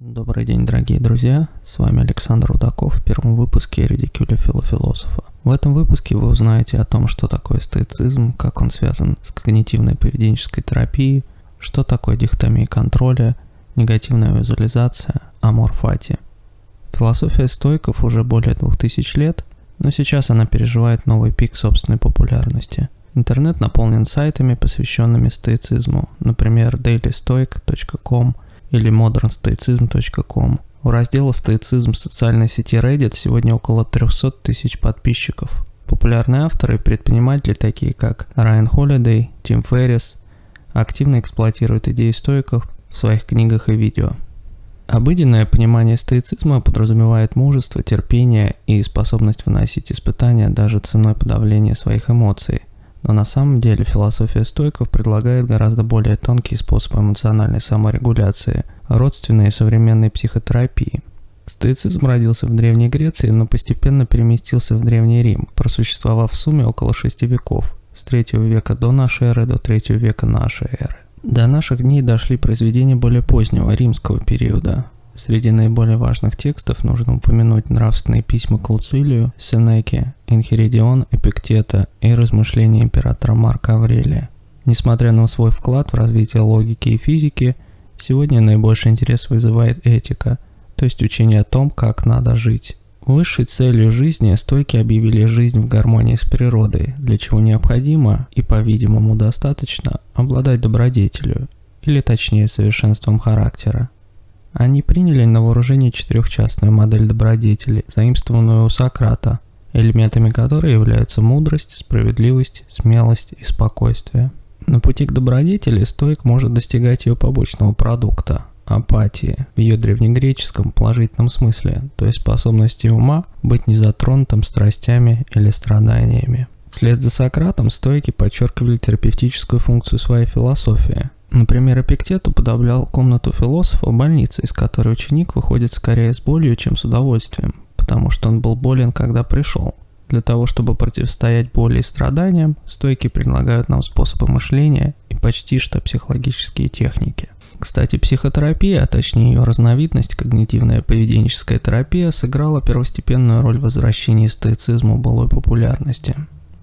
Добрый день, дорогие друзья! С вами Александр Рудаков в первом выпуске «Ридикюля филофилософа». В этом выпуске вы узнаете о том, что такое стоицизм, как он связан с когнитивной поведенческой терапией, что такое дихотомия контроля, негативная визуализация, amor fati. Философия стоиков уже более двух тысяч лет, но сейчас она переживает новый пик собственной популярности. Интернет наполнен сайтами, посвященными стоицизму, например, dailystoic.com – или modernstoicism.com. У раздела «Стоицизм» в социальной сети Reddit сегодня около 300 тысяч подписчиков. Популярные авторы и предприниматели, такие как Райан Холлидей, Тим Феррис, активно эксплуатируют идеи стойков в своих книгах и видео. Обыденное понимание стоицизма подразумевает мужество, терпение и способность выносить испытания даже ценой подавления своих эмоций. Но на самом деле философия стойков предлагает гораздо более тонкий способ эмоциональной саморегуляции, родственной современной психотерапии. Стоицизм родился в Древней Греции, но постепенно переместился в Древний Рим, просуществовав в сумме около шести веков, с 3 века до нашей эры до 3 века нашей эры. До наших дней дошли произведения более позднего римского периода, Среди наиболее важных текстов нужно упомянуть нравственные письма к Луцилию, Сенеке, Энхиридион, Эпиктета и размышления императора Марка Аврелия. Несмотря на свой вклад в развитие логики и физики, сегодня наибольший интерес вызывает этика, то есть учение о том, как надо жить. Высшей целью жизни стойки объявили жизнь в гармонии с природой, для чего необходимо и, по-видимому, достаточно обладать добродетелью, или точнее совершенством характера. Они приняли на вооружение четырехчастную модель добродетели, заимствованную у Сократа, элементами которой являются мудрость, справедливость, смелость и спокойствие. На пути к добродетели стоик может достигать ее побочного продукта – апатии, в ее древнегреческом положительном смысле, то есть способности ума быть незатронутым страстями или страданиями. Вслед за Сократом стойки подчеркивали терапевтическую функцию своей философии – Например, Эпиктет уподоблял комнату философа больницы, из которой ученик выходит скорее с болью, чем с удовольствием, потому что он был болен, когда пришел. Для того, чтобы противостоять боли и страданиям, стойки предлагают нам способы мышления и почти что психологические техники. Кстати, психотерапия, а точнее ее разновидность, когнитивная поведенческая терапия, сыграла первостепенную роль в возвращении стоицизму былой популярности.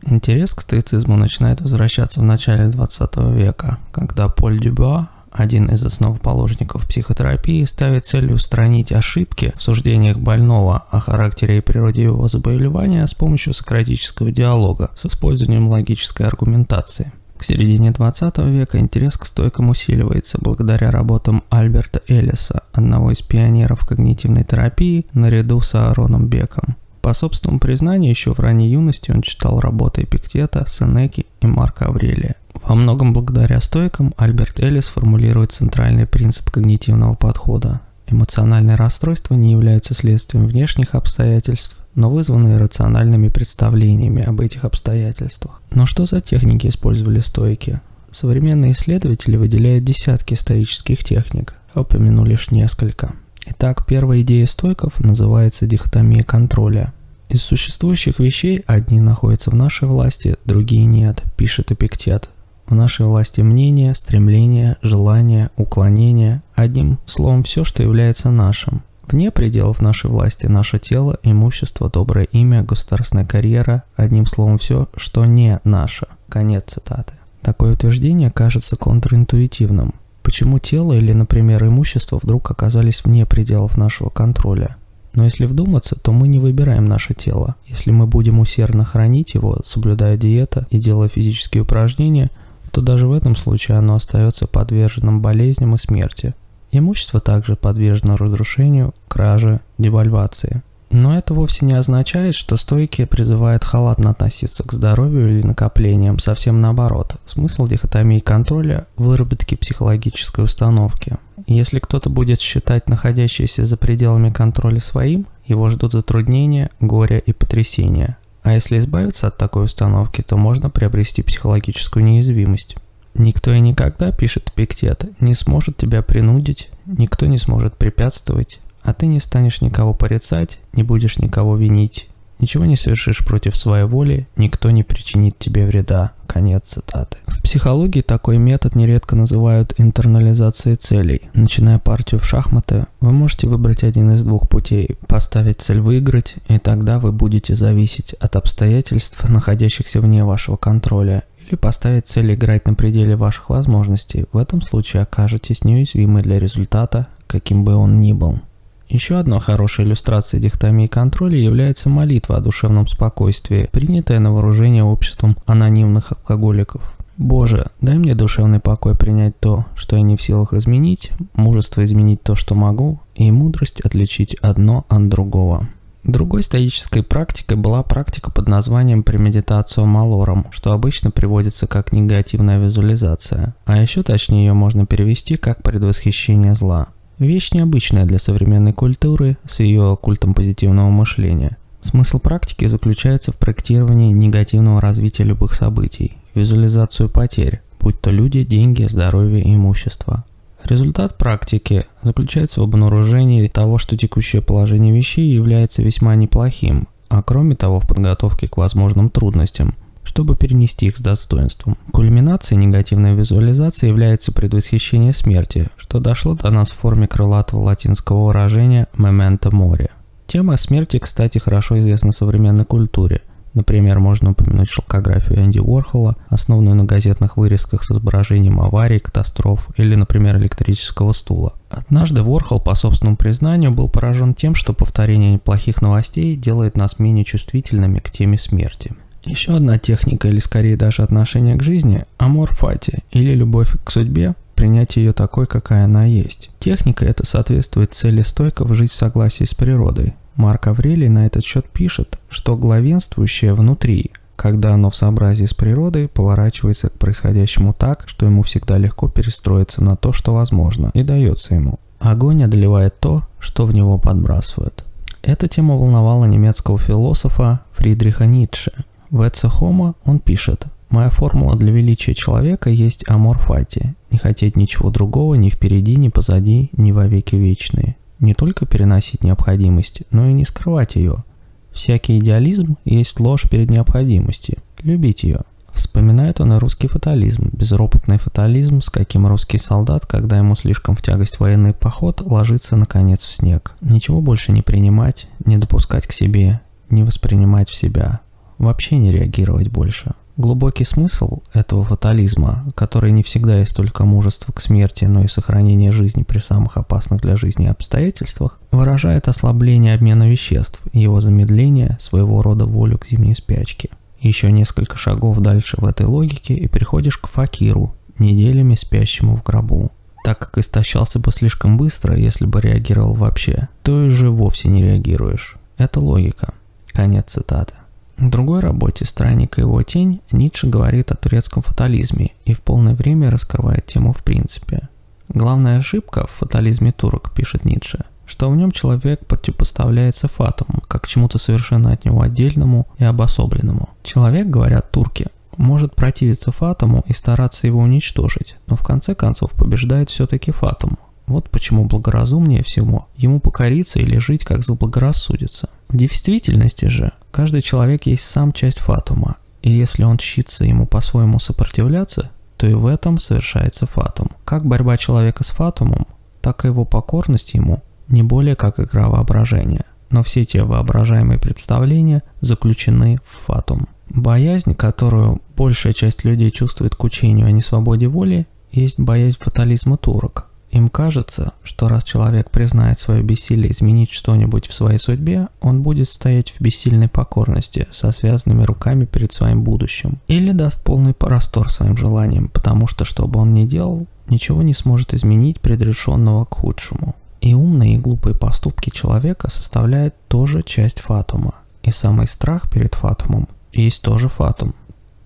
Интерес к стоицизму начинает возвращаться в начале 20 века, когда Поль Дюбуа, один из основоположников психотерапии, ставит целью устранить ошибки в суждениях больного о характере и природе его заболевания с помощью сократического диалога с использованием логической аргументации. К середине 20 века интерес к стойкам усиливается благодаря работам Альберта Эллиса, одного из пионеров когнитивной терапии, наряду с Аароном Беком. По собственному признанию, еще в ранней юности он читал работы Эпиктета, Сенеки и Марка Аврелия. Во многом благодаря стойкам Альберт Эллис формулирует центральный принцип когнитивного подхода. Эмоциональные расстройства не являются следствием внешних обстоятельств, но вызваны рациональными представлениями об этих обстоятельствах. Но что за техники использовали стойки? Современные исследователи выделяют десятки стоических техник, я упомяну лишь несколько. Итак, первая идея стойков называется дихотомия контроля. Из существующих вещей одни находятся в нашей власти, другие нет, пишет Эпиктет. В нашей власти мнение, стремление, желание, уклонение, одним словом все, что является нашим. Вне пределов нашей власти наше тело, имущество, доброе имя, государственная карьера, одним словом все, что не наше. Конец цитаты. Такое утверждение кажется контринтуитивным. Почему тело или, например, имущество вдруг оказались вне пределов нашего контроля? Но если вдуматься, то мы не выбираем наше тело. Если мы будем усердно хранить его, соблюдая диета и делая физические упражнения, то даже в этом случае оно остается подверженным болезням и смерти. Имущество также подвержено разрушению, краже, девальвации. Но это вовсе не означает, что стойки призывают халатно относиться к здоровью или накоплениям, совсем наоборот. Смысл дихотомии контроля – выработки психологической установки. Если кто-то будет считать находящееся за пределами контроля своим, его ждут затруднения, горе и потрясения. А если избавиться от такой установки, то можно приобрести психологическую неуязвимость. Никто и никогда, пишет Пиктет, не сможет тебя принудить, никто не сможет препятствовать, а ты не станешь никого порицать, не будешь никого винить, Ничего не совершишь против своей воли, никто не причинит тебе вреда. Конец цитаты. В психологии такой метод нередко называют интернализацией целей. Начиная партию в шахматы, вы можете выбрать один из двух путей – поставить цель выиграть, и тогда вы будете зависеть от обстоятельств, находящихся вне вашего контроля, или поставить цель играть на пределе ваших возможностей. В этом случае окажетесь неуязвимы для результата, каким бы он ни был. Еще одной хорошей иллюстрацией дихотомии контроля является молитва о душевном спокойствии, принятая на вооружение обществом анонимных алкоголиков. Боже, дай мне душевный покой принять то, что я не в силах изменить, мужество изменить то, что могу, и мудрость отличить одно от другого. Другой стоической практикой была практика под названием премедитацию малором, что обычно приводится как негативная визуализация, а еще точнее ее можно перевести как предвосхищение зла. Вещь необычная для современной культуры с ее культом позитивного мышления. Смысл практики заключается в проектировании негативного развития любых событий, визуализацию потерь, будь то люди, деньги, здоровье имущество. Результат практики заключается в обнаружении того, что текущее положение вещей является весьма неплохим, а кроме того в подготовке к возможным трудностям – чтобы перенести их с достоинством. Кульминацией негативной визуализации является предвосхищение смерти, что дошло до нас в форме крылатого латинского выражения «memento mori». Тема смерти, кстати, хорошо известна современной культуре. Например, можно упомянуть шелкографию Энди Уорхола, основанную на газетных вырезках с изображением аварий, катастроф или, например, электрического стула. Однажды Уорхол, по собственному признанию, был поражен тем, что повторение неплохих новостей делает нас менее чувствительными к теме смерти. Еще одна техника, или скорее даже отношение к жизни – амор фати, или любовь к судьбе, принятие ее такой, какая она есть. Техника эта соответствует цели стойков жить в согласии с природой. Марк Аврелий на этот счет пишет, что главенствующее внутри, когда оно в сообразии с природой, поворачивается к происходящему так, что ему всегда легко перестроиться на то, что возможно, и дается ему. Огонь одолевает то, что в него подбрасывают. Эта тема волновала немецкого философа Фридриха Ницше – в Homo он пишет «Моя формула для величия человека есть амор фати, не хотеть ничего другого ни впереди, ни позади, ни во веки вечные. Не только переносить необходимость, но и не скрывать ее. Всякий идеализм есть ложь перед необходимостью. Любить ее». Вспоминает он и русский фатализм, безропотный фатализм, с каким русский солдат, когда ему слишком в тягость военный поход, ложится наконец в снег. Ничего больше не принимать, не допускать к себе, не воспринимать в себя вообще не реагировать больше. Глубокий смысл этого фатализма, который не всегда есть только мужество к смерти, но и сохранение жизни при самых опасных для жизни обстоятельствах, выражает ослабление обмена веществ, его замедление, своего рода волю к зимней спячке. Еще несколько шагов дальше в этой логике и приходишь к факиру, неделями спящему в гробу. Так как истощался бы слишком быстро, если бы реагировал вообще, то и же вовсе не реагируешь. Это логика. Конец цитаты. В другой работе «Странник и его тень» Ницше говорит о турецком фатализме и в полное время раскрывает тему в принципе. Главная ошибка в фатализме турок, пишет Ницше, что в нем человек противопоставляется фатуму, как чему-то совершенно от него отдельному и обособленному. Человек, говорят турки, может противиться фатуму и стараться его уничтожить, но в конце концов побеждает все-таки фатум. Вот почему благоразумнее всего ему покориться или жить как заблагорассудится. В действительности же каждый человек есть сам часть фатума, и если он щится ему по-своему сопротивляться, то и в этом совершается фатум. Как борьба человека с фатумом, так и его покорность ему не более как игра воображения. Но все те воображаемые представления заключены в фатум. Боязнь, которую большая часть людей чувствует к учению о несвободе воли, есть боязнь фатализма турок. Им кажется, что раз человек признает свое бессилие изменить что-нибудь в своей судьбе, он будет стоять в бессильной покорности, со связанными руками перед своим будущим. Или даст полный простор своим желаниям, потому что, что бы он ни делал, ничего не сможет изменить предрешенного к худшему. И умные и глупые поступки человека составляют тоже часть фатума. И самый страх перед фатумом есть тоже фатум.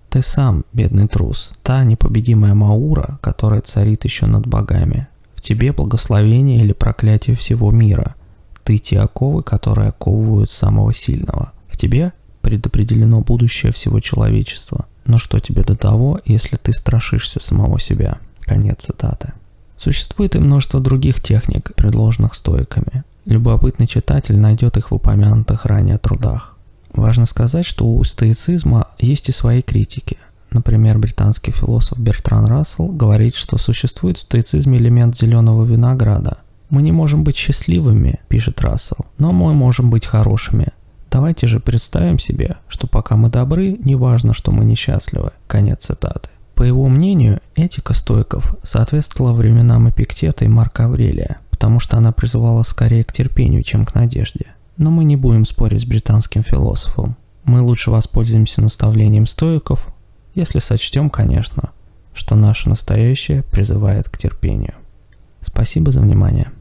Ты сам, бедный трус, та непобедимая Маура, которая царит еще над богами, тебе благословение или проклятие всего мира. Ты те оковы, которые оковывают самого сильного. В тебе предопределено будущее всего человечества. Но что тебе до того, если ты страшишься самого себя? Конец цитаты. Существует и множество других техник, предложенных стоиками. Любопытный читатель найдет их в упомянутых ранее трудах. Важно сказать, что у стоицизма есть и свои критики. Например, британский философ Бертран Рассел говорит, что существует в стоицизме элемент зеленого винограда. Мы не можем быть счастливыми, пишет Рассел, но мы можем быть хорошими. Давайте же представим себе, что пока мы добры, не важно, что мы несчастливы. Конец цитаты. По его мнению, этика стойков соответствовала временам Эпиктета и Марка Аврелия, потому что она призывала скорее к терпению, чем к надежде. Но мы не будем спорить с британским философом. Мы лучше воспользуемся наставлением стоиков, если сочтем, конечно, что наше настоящее призывает к терпению. Спасибо за внимание.